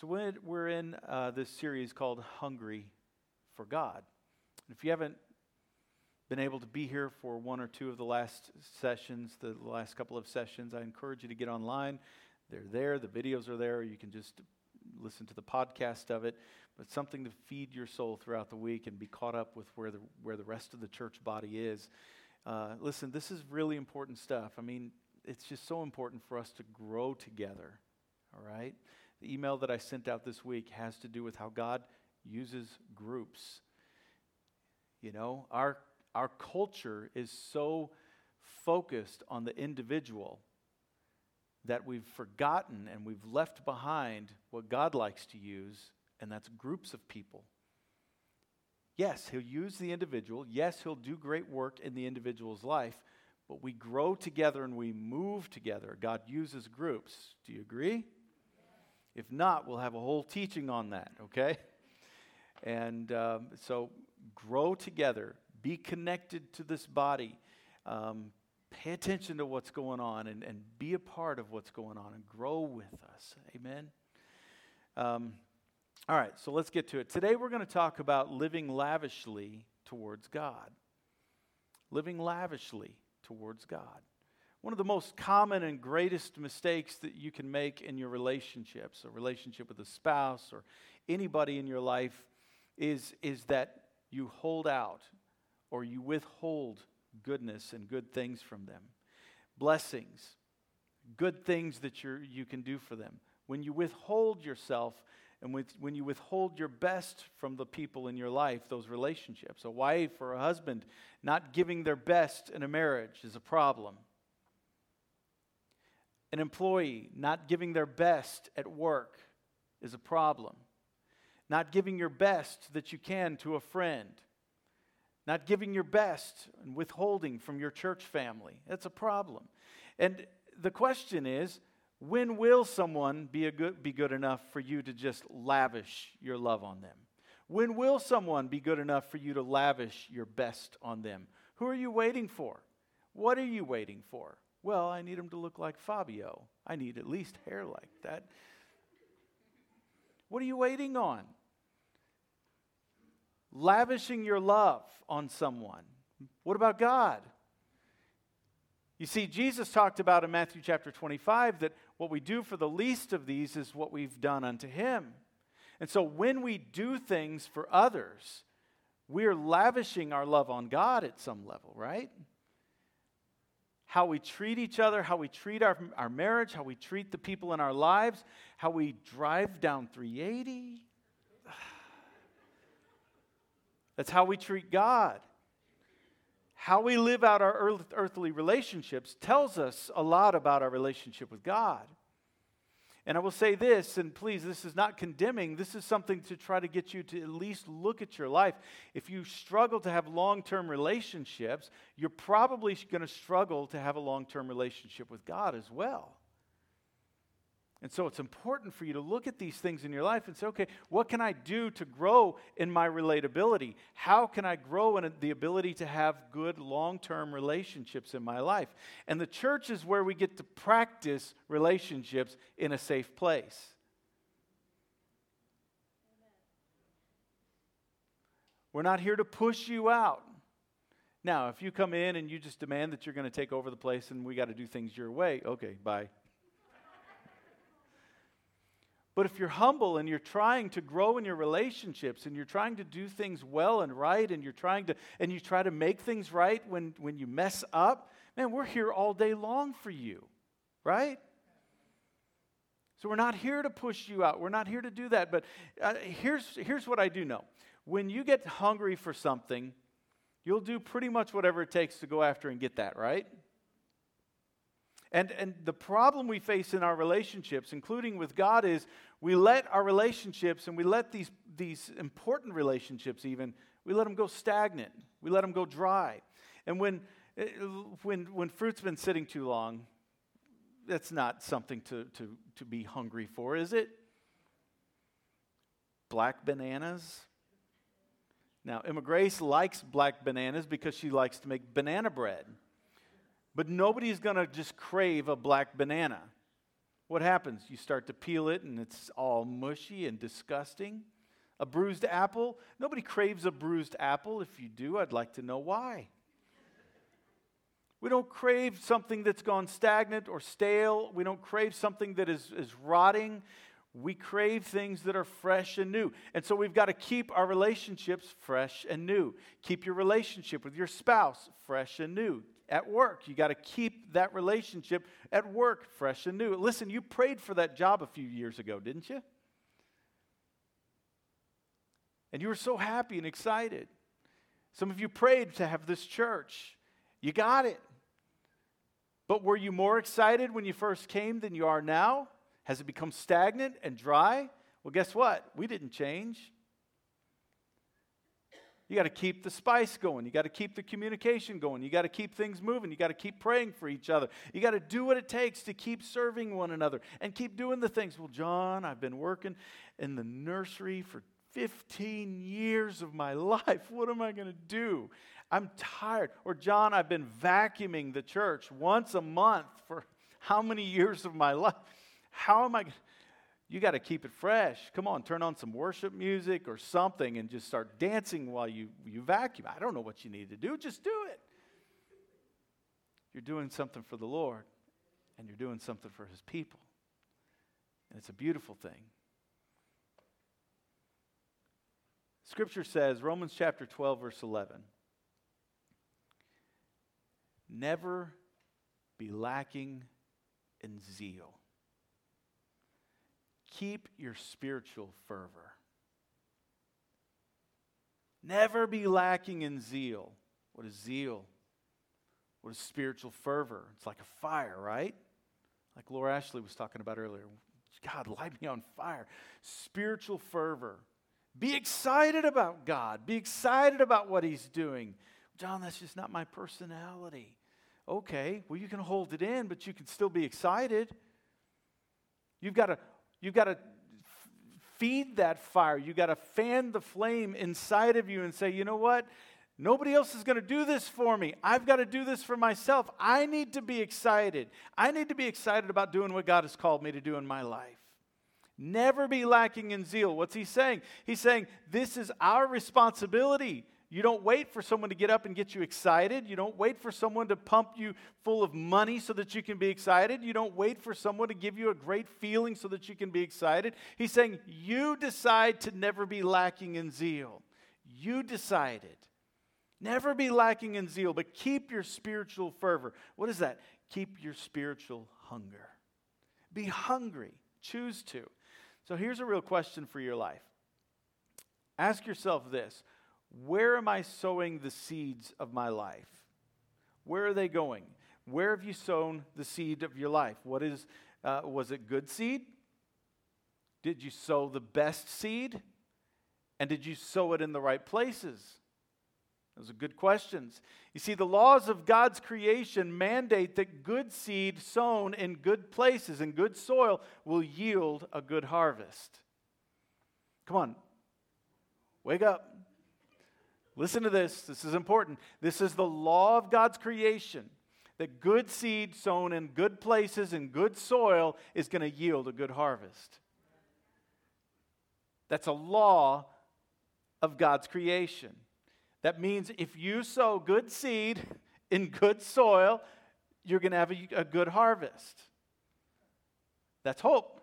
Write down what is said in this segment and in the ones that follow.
So we're in uh, this series called Hungry for God. If you haven't been able to be here for one or two of the last sessions, the last couple of sessions, I encourage you to get online. They're there, the videos are there. You can just listen to the podcast of it, but something to feed your soul throughout the week and be caught up with where the, where the rest of the church body is. Uh, listen, this is really important stuff. I mean, it's just so important for us to grow together, all right? The email that I sent out this week has to do with how God uses groups. You know, our, our culture is so focused on the individual that we've forgotten and we've left behind what God likes to use, and that's groups of people. Yes, He'll use the individual. Yes, He'll do great work in the individual's life, but we grow together and we move together. God uses groups. Do you agree? If not, we'll have a whole teaching on that, okay? And um, so grow together, be connected to this body, um, pay attention to what's going on, and, and be a part of what's going on and grow with us. Amen? Um, all right, so let's get to it. Today we're going to talk about living lavishly towards God. Living lavishly towards God. One of the most common and greatest mistakes that you can make in your relationships, a relationship with a spouse or anybody in your life, is, is that you hold out or you withhold goodness and good things from them. Blessings, good things that you you can do for them. When you withhold yourself and with, when you withhold your best from the people in your life, those relationships, a wife or a husband not giving their best in a marriage is a problem an employee not giving their best at work is a problem. Not giving your best that you can to a friend. Not giving your best and withholding from your church family. That's a problem. And the question is when will someone be, good, be good enough for you to just lavish your love on them? When will someone be good enough for you to lavish your best on them? Who are you waiting for? What are you waiting for? Well, I need him to look like Fabio. I need at least hair like that. What are you waiting on? Lavishing your love on someone. What about God? You see, Jesus talked about in Matthew chapter 25 that what we do for the least of these is what we've done unto him. And so when we do things for others, we're lavishing our love on God at some level, right? How we treat each other, how we treat our, our marriage, how we treat the people in our lives, how we drive down 380. That's how we treat God. How we live out our earth, earthly relationships tells us a lot about our relationship with God. And I will say this, and please, this is not condemning. This is something to try to get you to at least look at your life. If you struggle to have long term relationships, you're probably going to struggle to have a long term relationship with God as well. And so it's important for you to look at these things in your life and say, okay, what can I do to grow in my relatability? How can I grow in the ability to have good long term relationships in my life? And the church is where we get to practice relationships in a safe place. We're not here to push you out. Now, if you come in and you just demand that you're going to take over the place and we got to do things your way, okay, bye. But if you're humble and you're trying to grow in your relationships and you're trying to do things well and right and you're trying to and you try to make things right when, when you mess up, man, we're here all day long for you, right? So we're not here to push you out. We're not here to do that. But uh, here's, here's what I do know when you get hungry for something, you'll do pretty much whatever it takes to go after and get that, right? And, and the problem we face in our relationships, including with God, is we let our relationships and we let these, these important relationships even, we let them go stagnant. We let them go dry. And when, eh, when, when fruit's been sitting too long, that's not something to, to, to be hungry for, is it? Black bananas. Now, Emma Grace likes black bananas because she likes to make banana bread. But nobody's going to just crave a black banana. what happens? You start to peel it and it's all mushy and disgusting. A bruised apple? Nobody craves a bruised apple. If you do, I'd like to know why. We don't crave something that's gone stagnant or stale. We don't crave something that is, is rotting. We crave things that are fresh and new. And so we've got to keep our relationships fresh and new. Keep your relationship with your spouse fresh and new. At work, you got to keep that relationship at work fresh and new. Listen, you prayed for that job a few years ago, didn't you? And you were so happy and excited. Some of you prayed to have this church. You got it. But were you more excited when you first came than you are now? Has it become stagnant and dry? Well, guess what? We didn't change. You got to keep the spice going. You got to keep the communication going. You got to keep things moving. You got to keep praying for each other. You got to do what it takes to keep serving one another and keep doing the things. Well, John, I've been working in the nursery for 15 years of my life. What am I going to do? I'm tired. Or, John, I've been vacuuming the church once a month for how many years of my life? How am I? You got to keep it fresh. Come on, turn on some worship music or something and just start dancing while you, you vacuum. I don't know what you need to do, just do it. You're doing something for the Lord and you're doing something for His people. And it's a beautiful thing. Scripture says, Romans chapter 12, verse 11, never be lacking in zeal. Keep your spiritual fervor. Never be lacking in zeal. What is zeal? What is spiritual fervor? It's like a fire, right? Like Laura Ashley was talking about earlier. God, light me on fire. Spiritual fervor. Be excited about God. Be excited about what He's doing. John, that's just not my personality. Okay, well, you can hold it in, but you can still be excited. You've got to, you've got to feed that fire. You've got to fan the flame inside of you and say, you know what? Nobody else is going to do this for me. I've got to do this for myself. I need to be excited. I need to be excited about doing what God has called me to do in my life. Never be lacking in zeal. What's he saying? He's saying this is our responsibility. You don't wait for someone to get up and get you excited. You don't wait for someone to pump you full of money so that you can be excited. You don't wait for someone to give you a great feeling so that you can be excited. He's saying you decide to never be lacking in zeal. You decided. Never be lacking in zeal, but keep your spiritual fervor. What is that? Keep your spiritual hunger. Be hungry. Choose to. So here's a real question for your life. Ask yourself this Where am I sowing the seeds of my life? Where are they going? Where have you sown the seed of your life? What is, uh, was it good seed? Did you sow the best seed? And did you sow it in the right places? Those are good questions. You see, the laws of God's creation mandate that good seed sown in good places and good soil will yield a good harvest. Come on, wake up. Listen to this. This is important. This is the law of God's creation that good seed sown in good places and good soil is going to yield a good harvest. That's a law of God's creation. That means if you sow good seed in good soil, you're going to have a, a, good harvest. That's hope.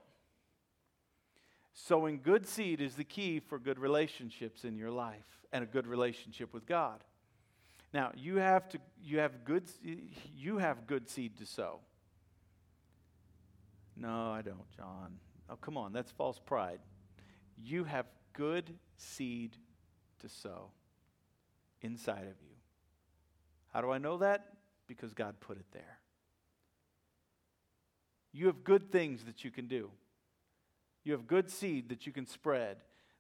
Sowing good seed is the key for good relationships in your life and a good relationship with God. Now, you have to you have good you have good seed to sow. No, I don't, John. Oh, come on, that's false pride. You have good seed to sow inside of you. How do I know that? Because God put it there. You have good things that you can do. You have good seed that you can spread.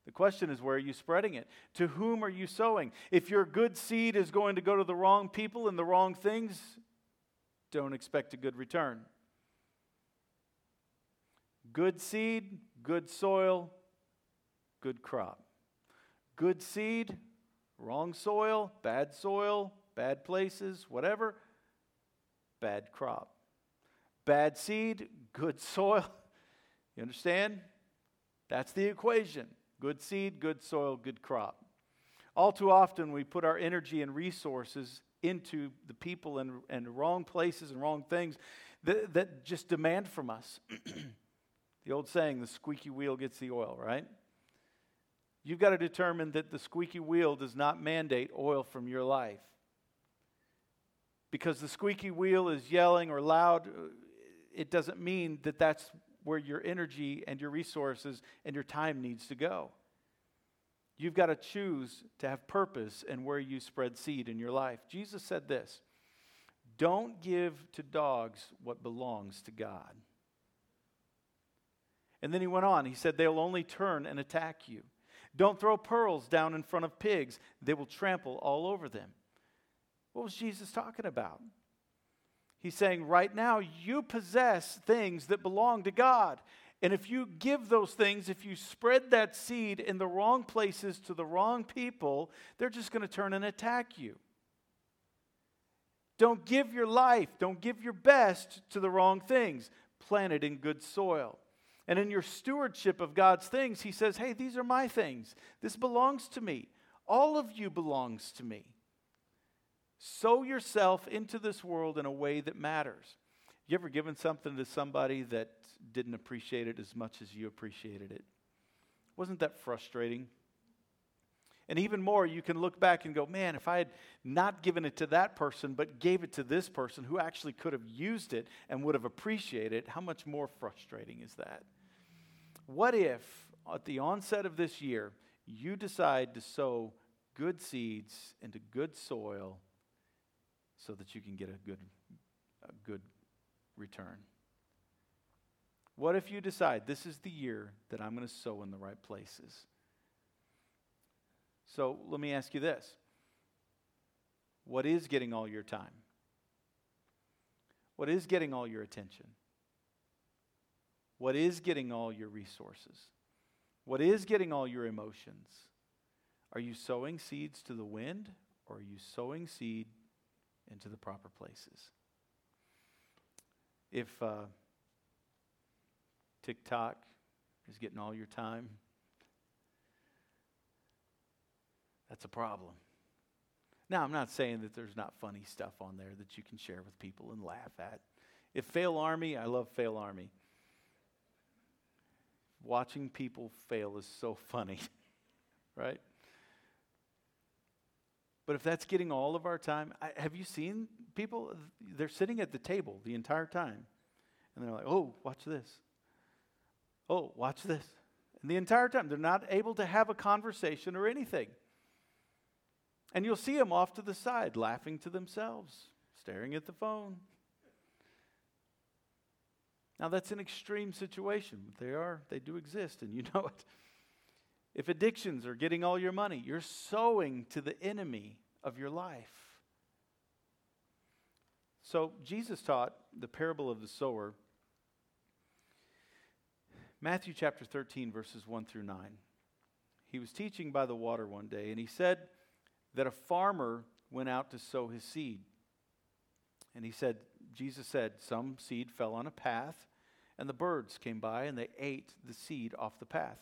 The question is, where are you spreading it? To whom are you sowing? If your good seed is going to go to the wrong people and the wrong things, don't expect a good return. Good seed, good soil, good crop. Good seed, Wrong soil, bad soil, bad places, whatever, bad crop. bad seed, good soil. You understand? That's the equation good seed, good soil, good crop. All too often, we put our energy and resources into the people and, and wrong places and wrong things that, that just demand from us. the old saying, the squeaky wheel gets the oil, right? You've got to determine that the squeaky wheel does not mandate oil from your life. Because the squeaky wheel is yelling or loud, uh, it doesn't mean that that's where your energy and your resources and your time needs to go. You've got to choose to have purpose and where you spread seed in your life. Jesus said this Don't give to dogs what belongs to God. And then he went on. He said, They'll only turn and attack you. Don't throw pearls down in front of pigs, they will trample all over them. What was Jesus talking about? He's saying, right now, you possess things that belong to God. And if you give those things, if you spread that seed in the wrong places to the wrong people, they're just going to turn and attack you. Don't give your life, don't give your best to the wrong things. Plant it in good soil. And in your stewardship of God's things, He says, Hey, these are my things. This belongs to me. All of you belongs to me. Sow yourself into this world in a way that matters. You ever given something to somebody that didn't appreciate it as much as you appreciated it? Wasn't that frustrating? And even more, you can look back and go, man, if I had not given it to that person, but gave it to this person who actually could have used it and would have appreciated it, how much more frustrating is that? What if, at the onset of this year, you decide to sow good seeds into good soil so that you can get a good, a good return? What if you decide this is the year that I'm going to sow in the right places? So let me ask you this What is getting all your time? What is getting all your attention? What is getting all your resources? What is getting all your emotions? Are you sowing seeds to the wind or are you sowing seed into the proper places? If uh, TikTok is getting all your time, that's a problem. Now, I'm not saying that there's not funny stuff on there that you can share with people and laugh at. If Fail Army, I love Fail Army. Watching people fail is so funny, right? But if that's getting all of our time, I, have you seen people? They're sitting at the table the entire time. And they're like, oh, watch this. Oh, watch this. And the entire time, they're not able to have a conversation or anything. And you'll see them off to the side, laughing to themselves, staring at the phone. Now, that's an extreme situation. They are, they do exist, and you know it. If addictions are getting all your money, you're sowing to the enemy of your life. So, Jesus taught the parable of the sower. Matthew chapter 13, verses 1 through 9. He was teaching by the water one day, and he said that a farmer went out to sow his seed. And he said, Jesus said, Some seed fell on a path, and the birds came by and they ate the seed off the path.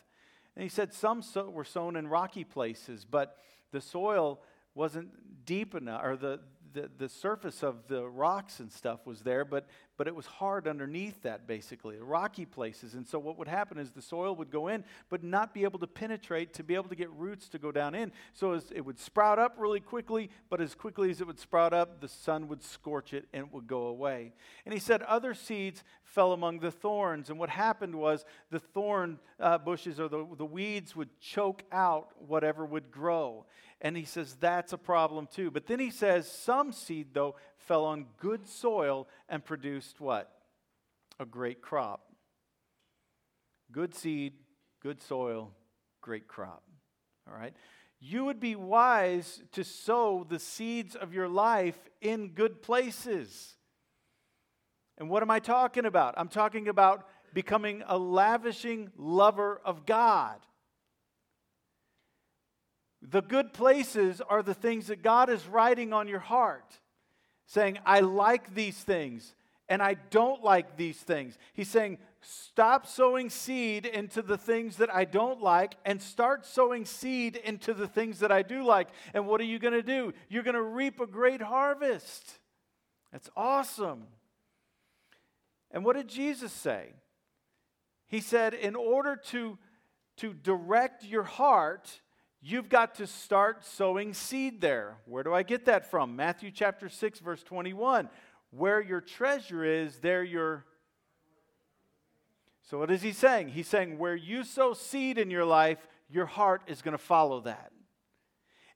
And he said some so, were sown in rocky places, but the soil wasn't deep enough, or the, the, the surface of the rocks and stuff was there, but, but it was hard underneath that, basically, rocky places. And so what would happen is the soil would go in, but not be able to penetrate to be able to get roots to go down in. So it would sprout up really quickly, but as quickly as it would sprout up, the sun would scorch it and it would go away. And he said other seeds fell among the thorns. And what happened was the thorn uh, bushes or the, the weeds would choke out whatever would grow. And he says that's a problem too. But then he says some seed, though, fell on good soil and produced what? A great crop. Good seed, good soil, great crop. All right? You would be wise to sow the seeds of your life in good places. And what am I talking about? I'm talking about becoming a lavishing lover of God. The good places are the things that God is writing on your heart, saying, I like these things. and I don't like these things. He's saying, stop sowing seed into the things that I don't like and start sowing seed into the things that I do like. And what are you going to do? You're going to reap a great harvest. That's awesome. And what did Jesus say? He said, in order to, to direct your heart, you've got to start sowing seed there. Where do I get that from? Matthew chapter 6, verse 21. Where your treasure is, there your. So, what is he saying? He's saying, where you sow seed in your life, your heart is going to follow that.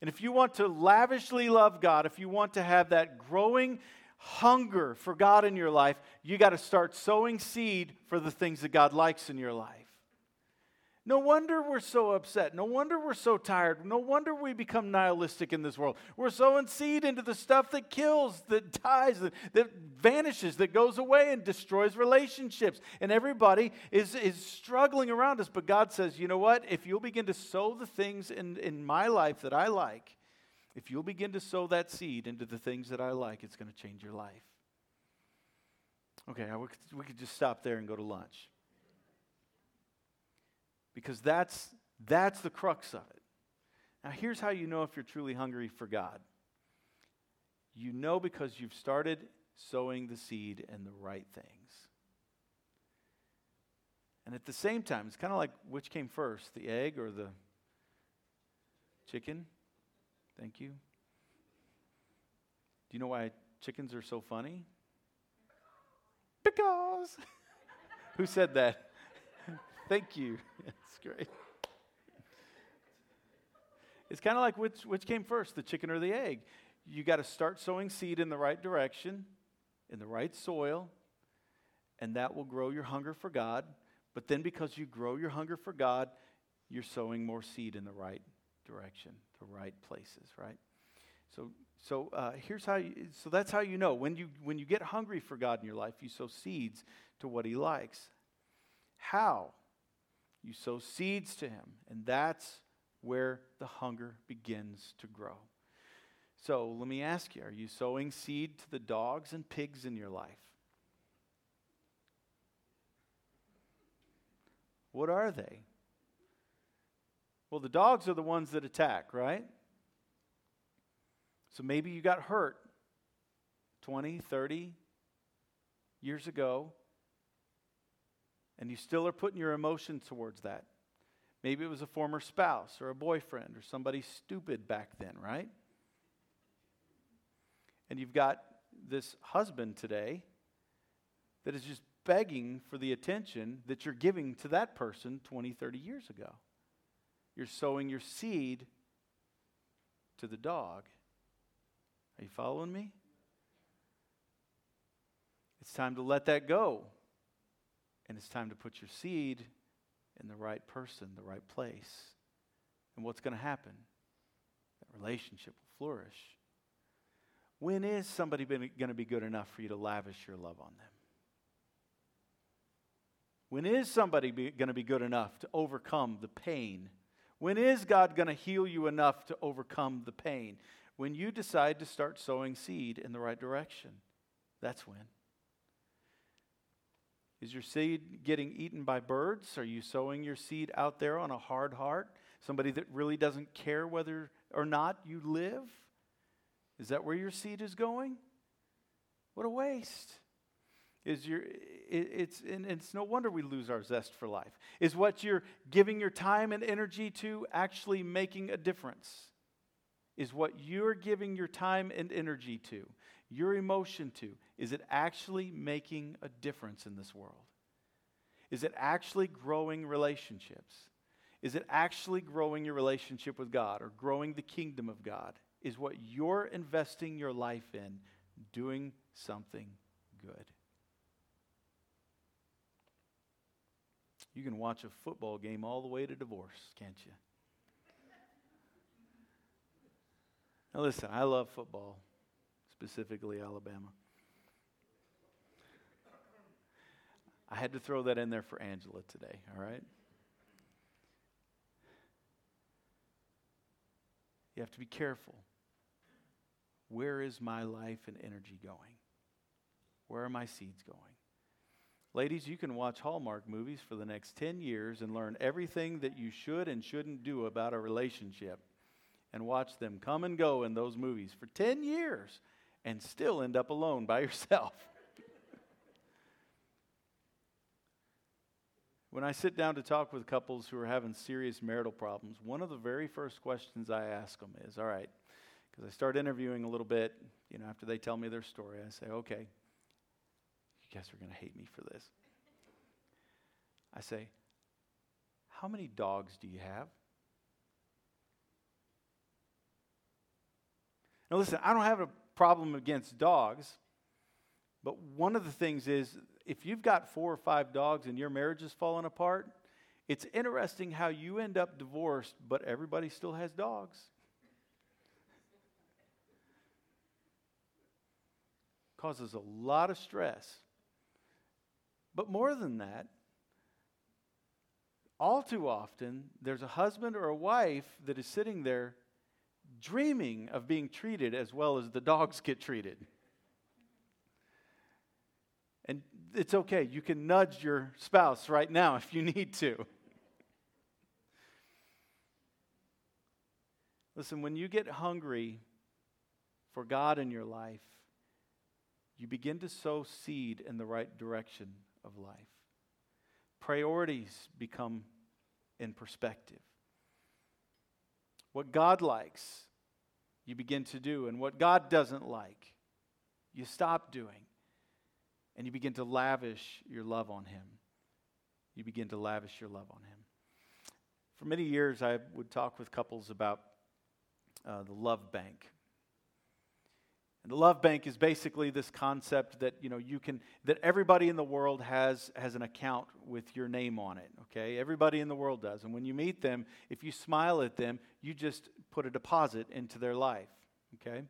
And if you want to lavishly love God, if you want to have that growing hunger for God in your life, you got to start sowing seed for the things that God likes in your life. No wonder we're so upset. No wonder we're so tired. No wonder we become nihilistic in this world. We're sowing seed into the stuff that kills, that dies, that, that vanishes, that goes away and destroys relationships. And everybody is, is struggling around us. But God says, you know what? If you'll begin to sow the things in, in my life that I like, if you'll begin to sow that seed into the things that I like, it's going to change your life. Okay, we could just stop there and go to lunch. Because that's, that's the crux of it. Now, here's how you know if you're truly hungry for God you know because you've started sowing the seed in the right things. And at the same time, it's kind of like which came first, the egg or the chicken? Thank you. Do you know why chickens are so funny? Because. Who said that? Thank you. That's great. It's kind of like which, which came first, the chicken or the egg? You got to start sowing seed in the right direction, in the right soil, and that will grow your hunger for God. But then, because you grow your hunger for God, you're sowing more seed in the right direction, the right places, right? So, so uh, here's how. You, so that's how you know when you when you get hungry for God in your life, you sow seeds to what He likes. How? You sow seeds to Him, and that's where the hunger begins to grow. So let me ask you: Are you sowing seed to the dogs and pigs in your life? What are they? Well, the dogs are the ones that attack, right? So maybe you got hurt 20, 30 years ago, and you still are putting your emotions towards that. Maybe it was a former spouse or a boyfriend or somebody stupid back then, right? And you've got this husband today that is just begging for the attention that you're giving to that person 20, 30 years ago. You're sowing your seed to the dog. Are you following me? It's time to let that go. And it's time to put your seed in the right person, the right place. And what's going to happen? That relationship will flourish. When is somebody going to be good enough for you to lavish your love on them? When is somebody going to be good enough to overcome the pain? When is God going to heal you enough to overcome the pain? When you decide to start sowing seed in the right direction. That's when. Is your seed getting eaten by birds? Are you sowing your seed out there on a hard heart? Somebody that really doesn't care whether or not you live? Is that where your seed is going? What a waste. Is your it, it's and it's no wonder we lose our zest for life. Is what you're giving your time and energy to actually making a difference? Is what you're giving your time and energy to, your emotion to, is it actually making a difference in this world? Is it actually growing relationships? Is it actually growing your relationship with God or growing the kingdom of God? Is what you're investing your life in doing something good? You can watch a football game all the way to divorce, can't you? Now, listen, I love football, specifically Alabama. I had to throw that in there for Angela today, all right? You have to be careful. Where is my life and energy going? Where are my seeds going? Ladies, you can watch Hallmark movies for the next 10 years and learn everything that you should and shouldn't do about a relationship and watch them come and go in those movies for 10 years and still end up alone by yourself. when I sit down to talk with couples who are having serious marital problems, one of the very first questions I ask them is, all right, because I start interviewing a little bit, you know, after they tell me their story, I say, okay, you guys are going to hate me for this. I say, How many dogs do you have? Now, listen, I don't have a problem against dogs, but one of the things is if you've got four or five dogs and your marriage is falling apart, it's interesting how you end up divorced, but everybody still has dogs. Causes a lot of stress. But more than that, all too often, there's a husband or a wife that is sitting there dreaming of being treated as well as the dogs get treated. And it's okay. You can nudge your spouse right now if you need to. Listen, when you get hungry for God in your life, you begin to sow seed in the right direction of life. Priorities become in perspective. What God likes, you begin to do, and what God doesn't like, you stop doing. And you begin to lavish your love on Him. You begin to lavish your love on Him. For many years, I would talk with couples about uh, the love bank. And the love bank is basically this concept that you know you can that everybody in the world has has an account with your name on it. Okay, everybody in the world does. And when you meet them, if you smile at them, you just put a deposit into their life. Okay,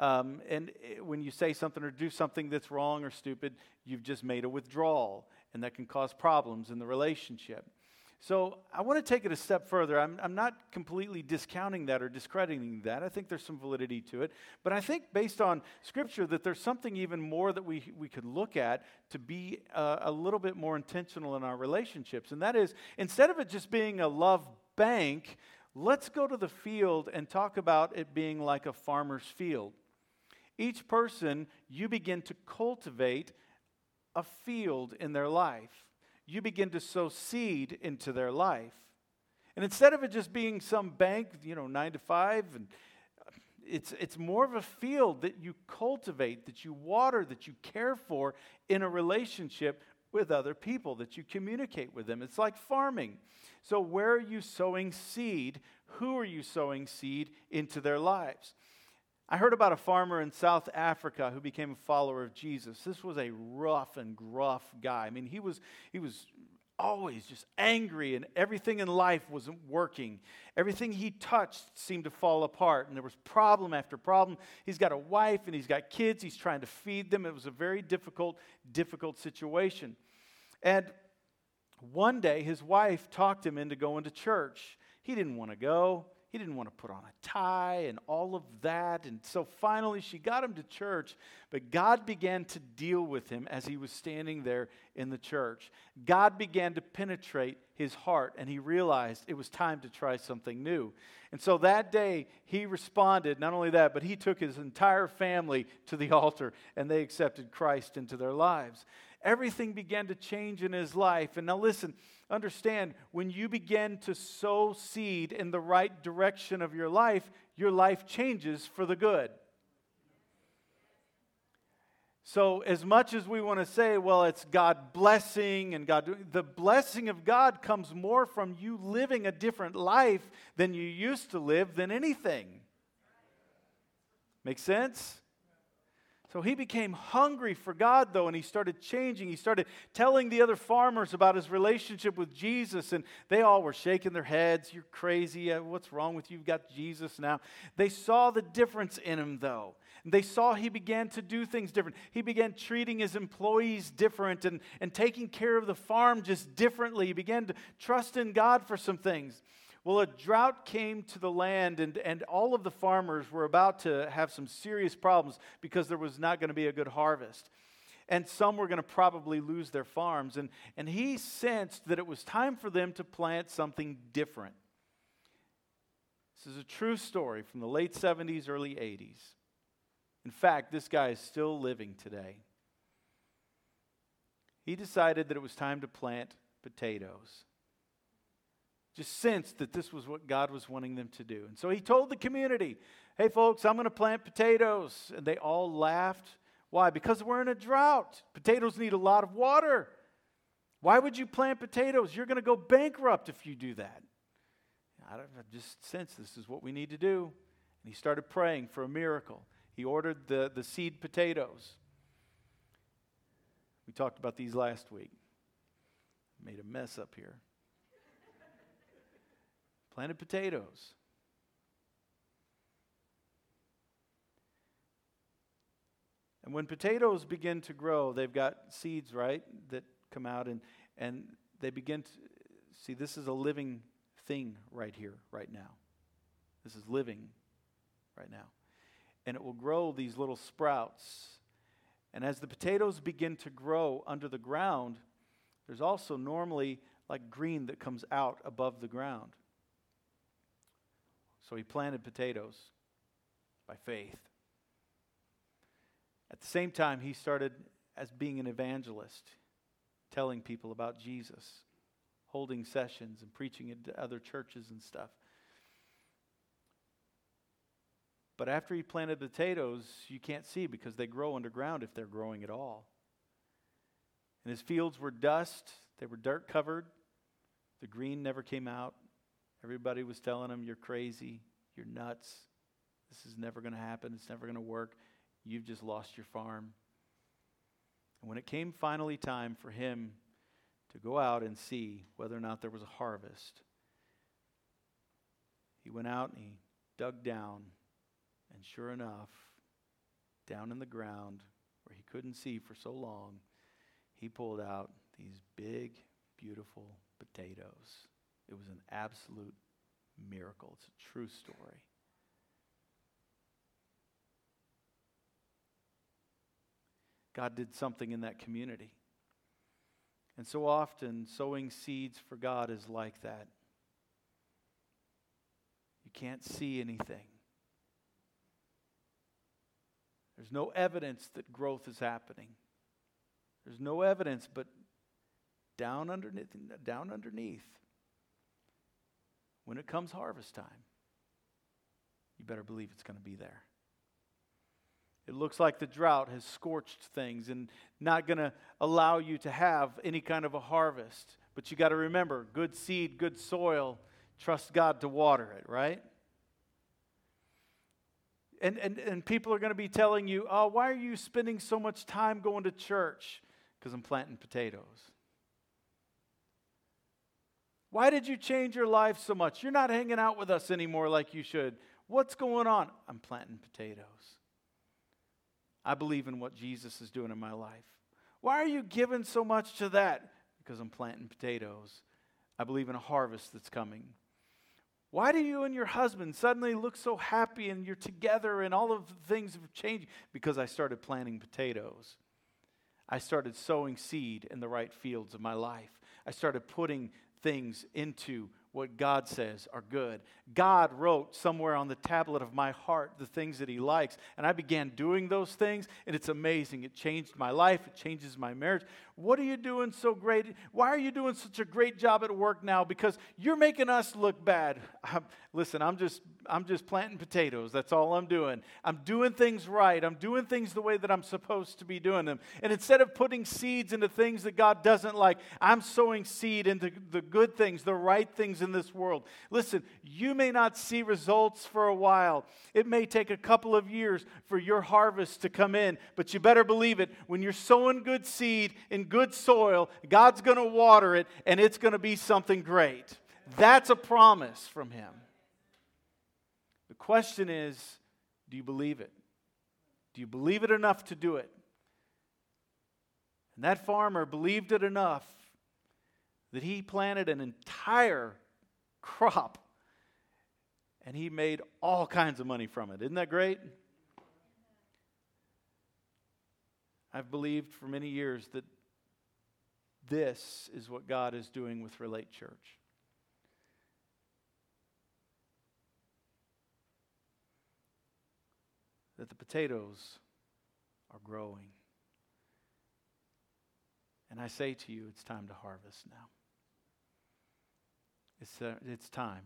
um, and when you say something or do something that's wrong or stupid, you've just made a withdrawal, and that can cause problems in the relationship. So I want to take it a step further. I'm, I'm not completely discounting that or discrediting that. I think there's some validity to it. But I think, based on Scripture, that there's something even more that we, we could look at to be uh, a little bit more intentional in our relationships. And that is, instead of it just being a love bank, let's go to the field and talk about it being like a farmer's field. Each person, you begin to cultivate a field in their life you begin to sow seed into their life. And instead of it just being some bank, you know, nine to five, and it's, it's more of a field that you cultivate, that you water, that you care for in a relationship with other people, that you communicate with them. It's like farming. So, where are you sowing seed? Who are you sowing seed into their lives? I heard about a farmer in South Africa who became a follower of Jesus. This was a rough and gruff guy. I mean, he was, he was always just angry, and everything in life wasn't working. Everything he touched seemed to fall apart, and there was problem after problem. He's got a wife and he's got kids. He's trying to feed them. It was a very difficult, difficult situation. And one day, his wife talked him into going to church. He didn't want to go. He didn't want to put on a tie and all of that. And so finally, she got him to church, but God began to deal with him as he was standing there in the church. God began to penetrate his heart, and he realized it was time to try something new. And so that day, he responded. Not only that, but he took his entire family to the altar, and they accepted Christ into their lives everything began to change in his life. And now, listen, understand when you begin to sow seed in the right direction of your life, your life changes for the good. So, as much as we want to say, well, it's God blessing and God, the blessing of God comes more from you living a different life than you used to live than anything. Make sense? So he became hungry for God, though, and he started changing. He started telling the other farmers about his relationship with Jesus, and they all were shaking their heads. You're crazy. Uh, what's wrong with you? You've got Jesus now. They saw the difference in him, though. They saw he began to do things different. He began treating his employees different and, and taking care of the farm just differently. He began to trust in God for some things. Well, a drought came to the land, and, and all of the farmers were about to have some serious problems because there was not going to be a good harvest. and some were going to probably lose their farms. And, and he sensed that it was time for them to plant something different. This is a true story from the late 70s, early 80s. In fact, this guy is still living today. He decided that it was time to plant potatoes. Just sensed that this was what God was wanting them to do. And so he told the community, hey, folks, I'm going to plant potatoes. And they all laughed. Why? Because we're in a drought. Potatoes need a lot of water. Why would you plant potatoes? You're going to go bankrupt if you do that. I, I just sense this is what we need to do. And he started praying for a miracle. He ordered the, the seed potatoes. We talked about these last week. Made a mess up here. Planted potatoes. And when potatoes begin to grow, they've got seeds, right, that come out and, and they begin to see this is a living thing right here, right now. This is living right now. And it will grow these little sprouts. And as the potatoes begin to grow under the ground, there's also normally like green that comes out above the ground. So he planted potatoes by faith. At the same time, he started as being an evangelist, telling people about Jesus, holding sessions and preaching at other churches and stuff. But after he planted potatoes, you can't see because they grow underground if they're growing at all. And his fields were dust, they were dirt covered. The green never came out. Everybody was telling him, You're crazy, you're nuts, this is never going to happen, it's never going to work. You've just lost your farm. And when it came finally time for him to go out and see whether or not there was a harvest, he went out and he dug down. And sure enough, down in the ground where he couldn't see for so long, he pulled out these big, beautiful potatoes. It was an absolute miracle. It's a true story. God did something in that community. And so often, sowing seeds for God is like that. You can't see anything. There's no evidence that growth is happening. There's no evidence, but down underneath, down underneath, when it comes harvest time, you better believe it's going to be there. It looks like the drought has scorched things and not going to allow you to have any kind of a harvest. But you got to remember good seed, good soil, trust God to water it, right? And, and, and people are going to be telling you, oh, why are you spending so much time going to church? Because I'm planting potatoes. Why did you change your life so much? You're not hanging out with us anymore like you should. What's going on? I'm planting potatoes. I believe in what Jesus is doing in my life. Why are you giving so much to that? Because I'm planting potatoes. I believe in a harvest that's coming. Why do you and your husband suddenly look so happy and you're together and all of the things have changed? Because I started planting potatoes. I started sowing seed in the right fields of my life. I started putting things into what God says are good. God wrote somewhere on the tablet of my heart the things that He likes. And I began doing those things, and it's amazing. It changed my life, it changes my marriage. What are you doing so great? Why are you doing such a great job at work now? Because you're making us look bad. I'm, listen, I'm just I'm just planting potatoes. That's all I'm doing. I'm doing things right. I'm doing things the way that I'm supposed to be doing them. And instead of putting seeds into things that God doesn't like, I'm sowing seed into the good things, the right things in this world. Listen, you may not see results for a while. It may take a couple of years for your harvest to come in, but you better believe it. When you're sowing good seed in good soil, God's going to water it and it's going to be something great. That's a promise from Him. The question is do you believe it? Do you believe it enough to do it? And that farmer believed it enough that he planted an entire crop and he made all kinds of money from it. Isn't that great? I've believed for many years that this is what God is doing with Relate Church. That the potatoes are growing. And I say to you, it's time to harvest now. It's, uh, it's time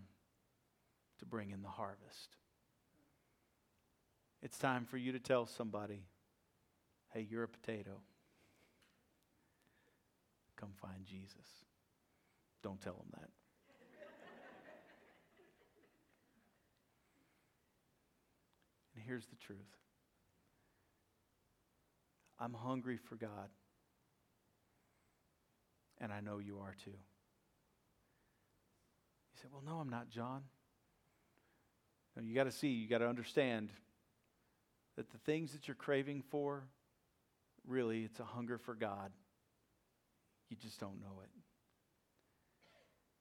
to bring in the harvest. It's time for you to tell somebody, hey, you're a potato. Come find Jesus. Don't tell them that. and here's the truth I'm hungry for God, and I know you are too. You say, Well, no, I'm not, John. No, you got to see, you got to understand that the things that you're craving for, really, it's a hunger for God. You just don't know it.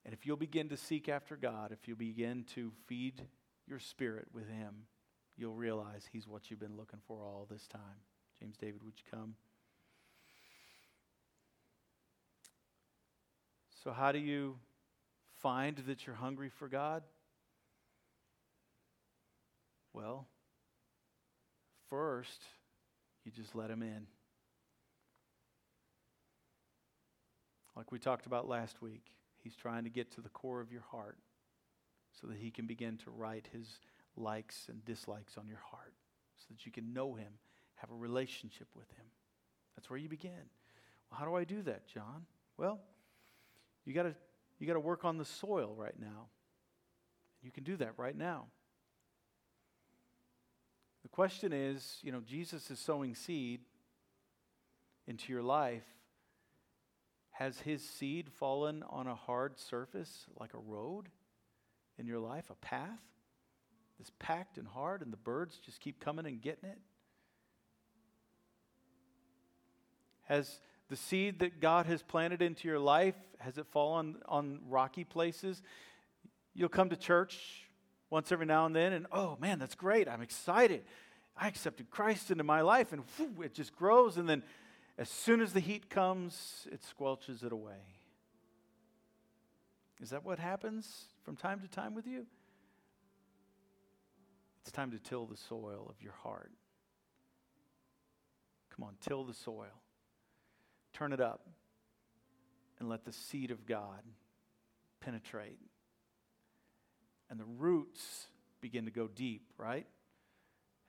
And if you'll begin to seek after God, if you'll begin to feed your spirit with Him, you'll realize He's what you've been looking for all this time. James David, would you come? So, how do you find that you're hungry for God? Well, first, you just let Him in. Like we talked about last week, He's trying to get to the core of your heart so that He can begin to write His likes and dislikes on your heart so that you can know Him, have a relationship with Him. That's where you begin. Well, how do I do that, John? Well, you got to you got to work on the soil right now. You can do that right now. The question is, you know, Jesus is sowing seed into your life. Has his seed fallen on a hard surface like a road in your life, a path that's packed and hard, and the birds just keep coming and getting it? Has the seed that God has planted into your life, has it fallen on rocky places? You'll come to church once every now and then, and oh man, that's great. I'm excited. I accepted Christ into my life, and whew, it just grows. And then as soon as the heat comes, it squelches it away. Is that what happens from time to time with you? It's time to till the soil of your heart. Come on, till the soil. Turn it up and let the seed of God penetrate. And the roots begin to go deep, right?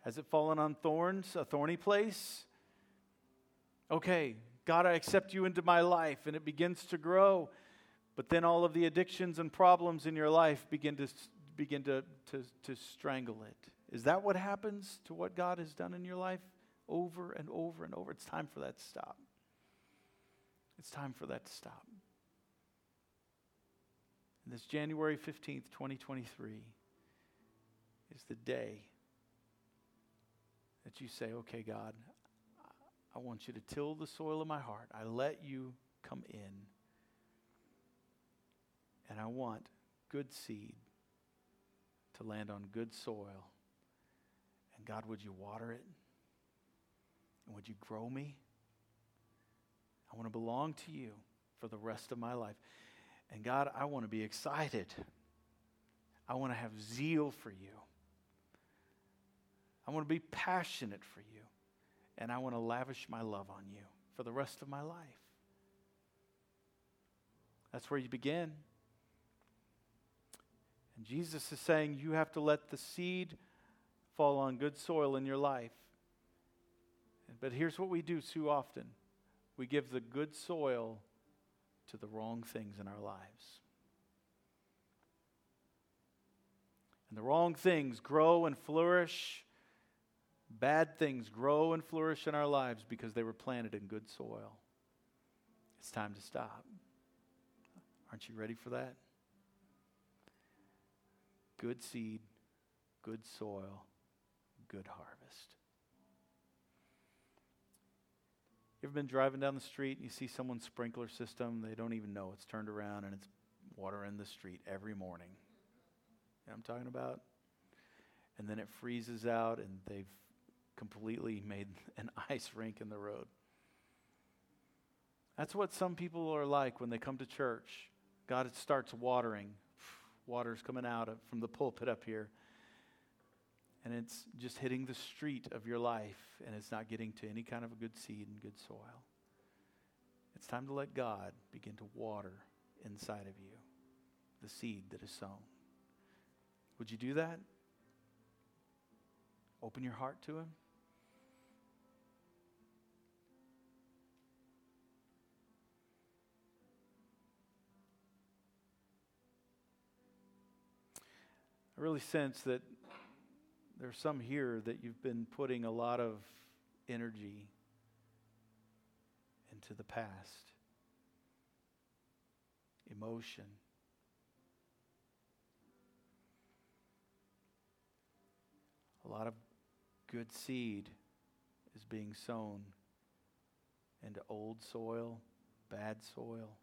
Has it fallen on thorns, a thorny place? Okay, God, I accept you into my life, and it begins to grow. But then all of the addictions and problems in your life begin to begin to, to, to strangle it. Is that what happens to what God has done in your life over and over and over? It's time for that to stop. It's time for that to stop. And this January 15th, 2023 is the day that you say, okay, God, I want you to till the soil of my heart. I let you come in. And I want good seed to land on good soil. And God, would you water it? And would you grow me? I want to belong to you for the rest of my life. And God, I want to be excited. I want to have zeal for you. I want to be passionate for you. And I want to lavish my love on you for the rest of my life. That's where you begin. And Jesus is saying you have to let the seed fall on good soil in your life. But here's what we do too often we give the good soil to the wrong things in our lives. And the wrong things grow and flourish Bad things grow and flourish in our lives because they were planted in good soil. It's time to stop. Aren't you ready for that? Good seed, good soil, good harvest. You ever been driving down the street and you see someone's sprinkler system? They don't even know it's turned around and it's watering the street every morning. You know I'm talking about? And then it freezes out and they've completely made an ice rink in the road. That's what some people are like when they come to church. God starts watering. Water's coming out of, from the pulpit up here. And it's just hitting the street of your life, and it's not getting to any kind of a good seed and good soil. It's time to let God begin to water inside of you the seed that is sown. Would you do that? Open your heart to Him. I really sense that there's some here that you've been putting a lot of energy into the past, emotion. A lot of good seed is being sown into old soil, bad soil.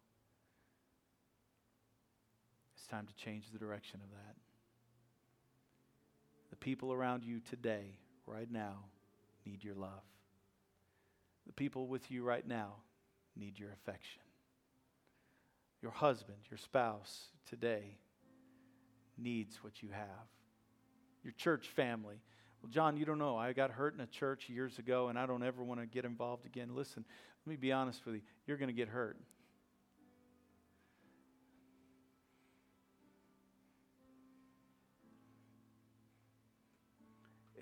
It's time to change the direction of that. The people around you today, right now, need your love. The people with you right now need your affection. Your husband, your spouse today needs what you have. Your church family. Well, John, you don't know. I got hurt in a church years ago and I don't ever want to get involved again. Listen, let me be honest with you. You're going to get hurt.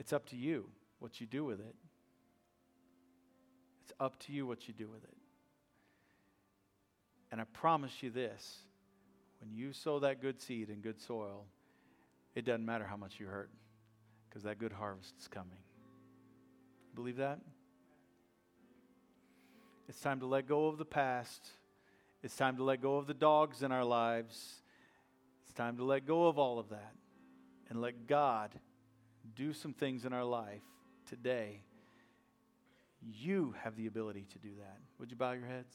It's up to you what you do with it. It's up to you what you do with it. And I promise you this when you sow that good seed in good soil, it doesn't matter how much you hurt because that good harvest is coming. Believe that? It's time to let go of the past. It's time to let go of the dogs in our lives. It's time to let go of all of that and let God do some things in our life today, you have the ability to do that. Would you bow your heads?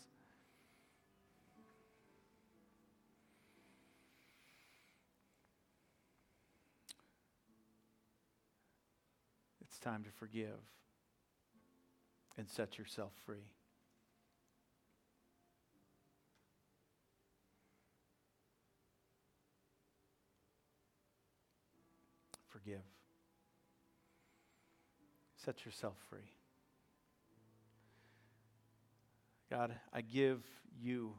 It's time to forgive and set yourself free. Forgive. Set yourself free. God, I give you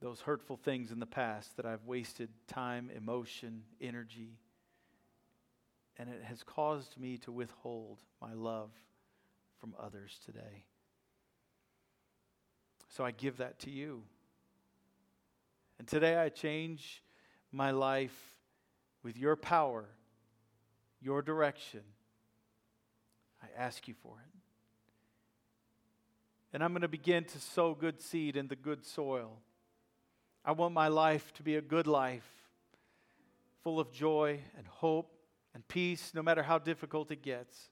those hurtful things in the past that I've wasted time, emotion, energy, and it has caused me to withhold my love from others today. So I give that to you. And today I change my life with your power your direction, I ask you for it. And I'm going to begin to sow good seed in the good soil. I want my life to be a good life, full of joy and hope and peace, no matter how difficult it gets.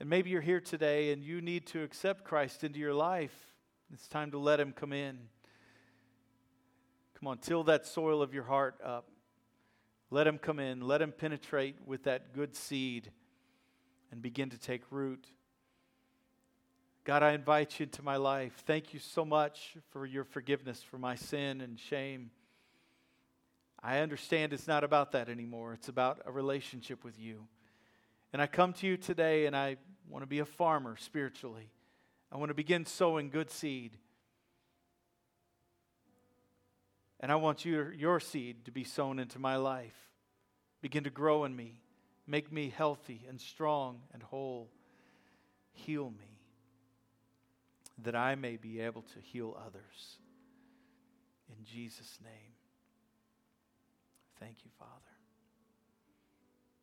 And maybe you're here today and you need to accept Christ into your life. It's time to let Him come in. Come on, till that soil of your heart up. Let him come in, let him penetrate with that good seed and begin to take root. God, I invite you into my life. Thank you so much for your forgiveness for my sin and shame. I understand it's not about that anymore. It's about a relationship with you. And I come to you today and I want to be a farmer spiritually. I want to begin sowing good seed. And I want your, your seed to be sown into my life. Begin to grow in me. Make me healthy and strong and whole. Heal me that I may be able to heal others. In Jesus' name. Thank you, Father.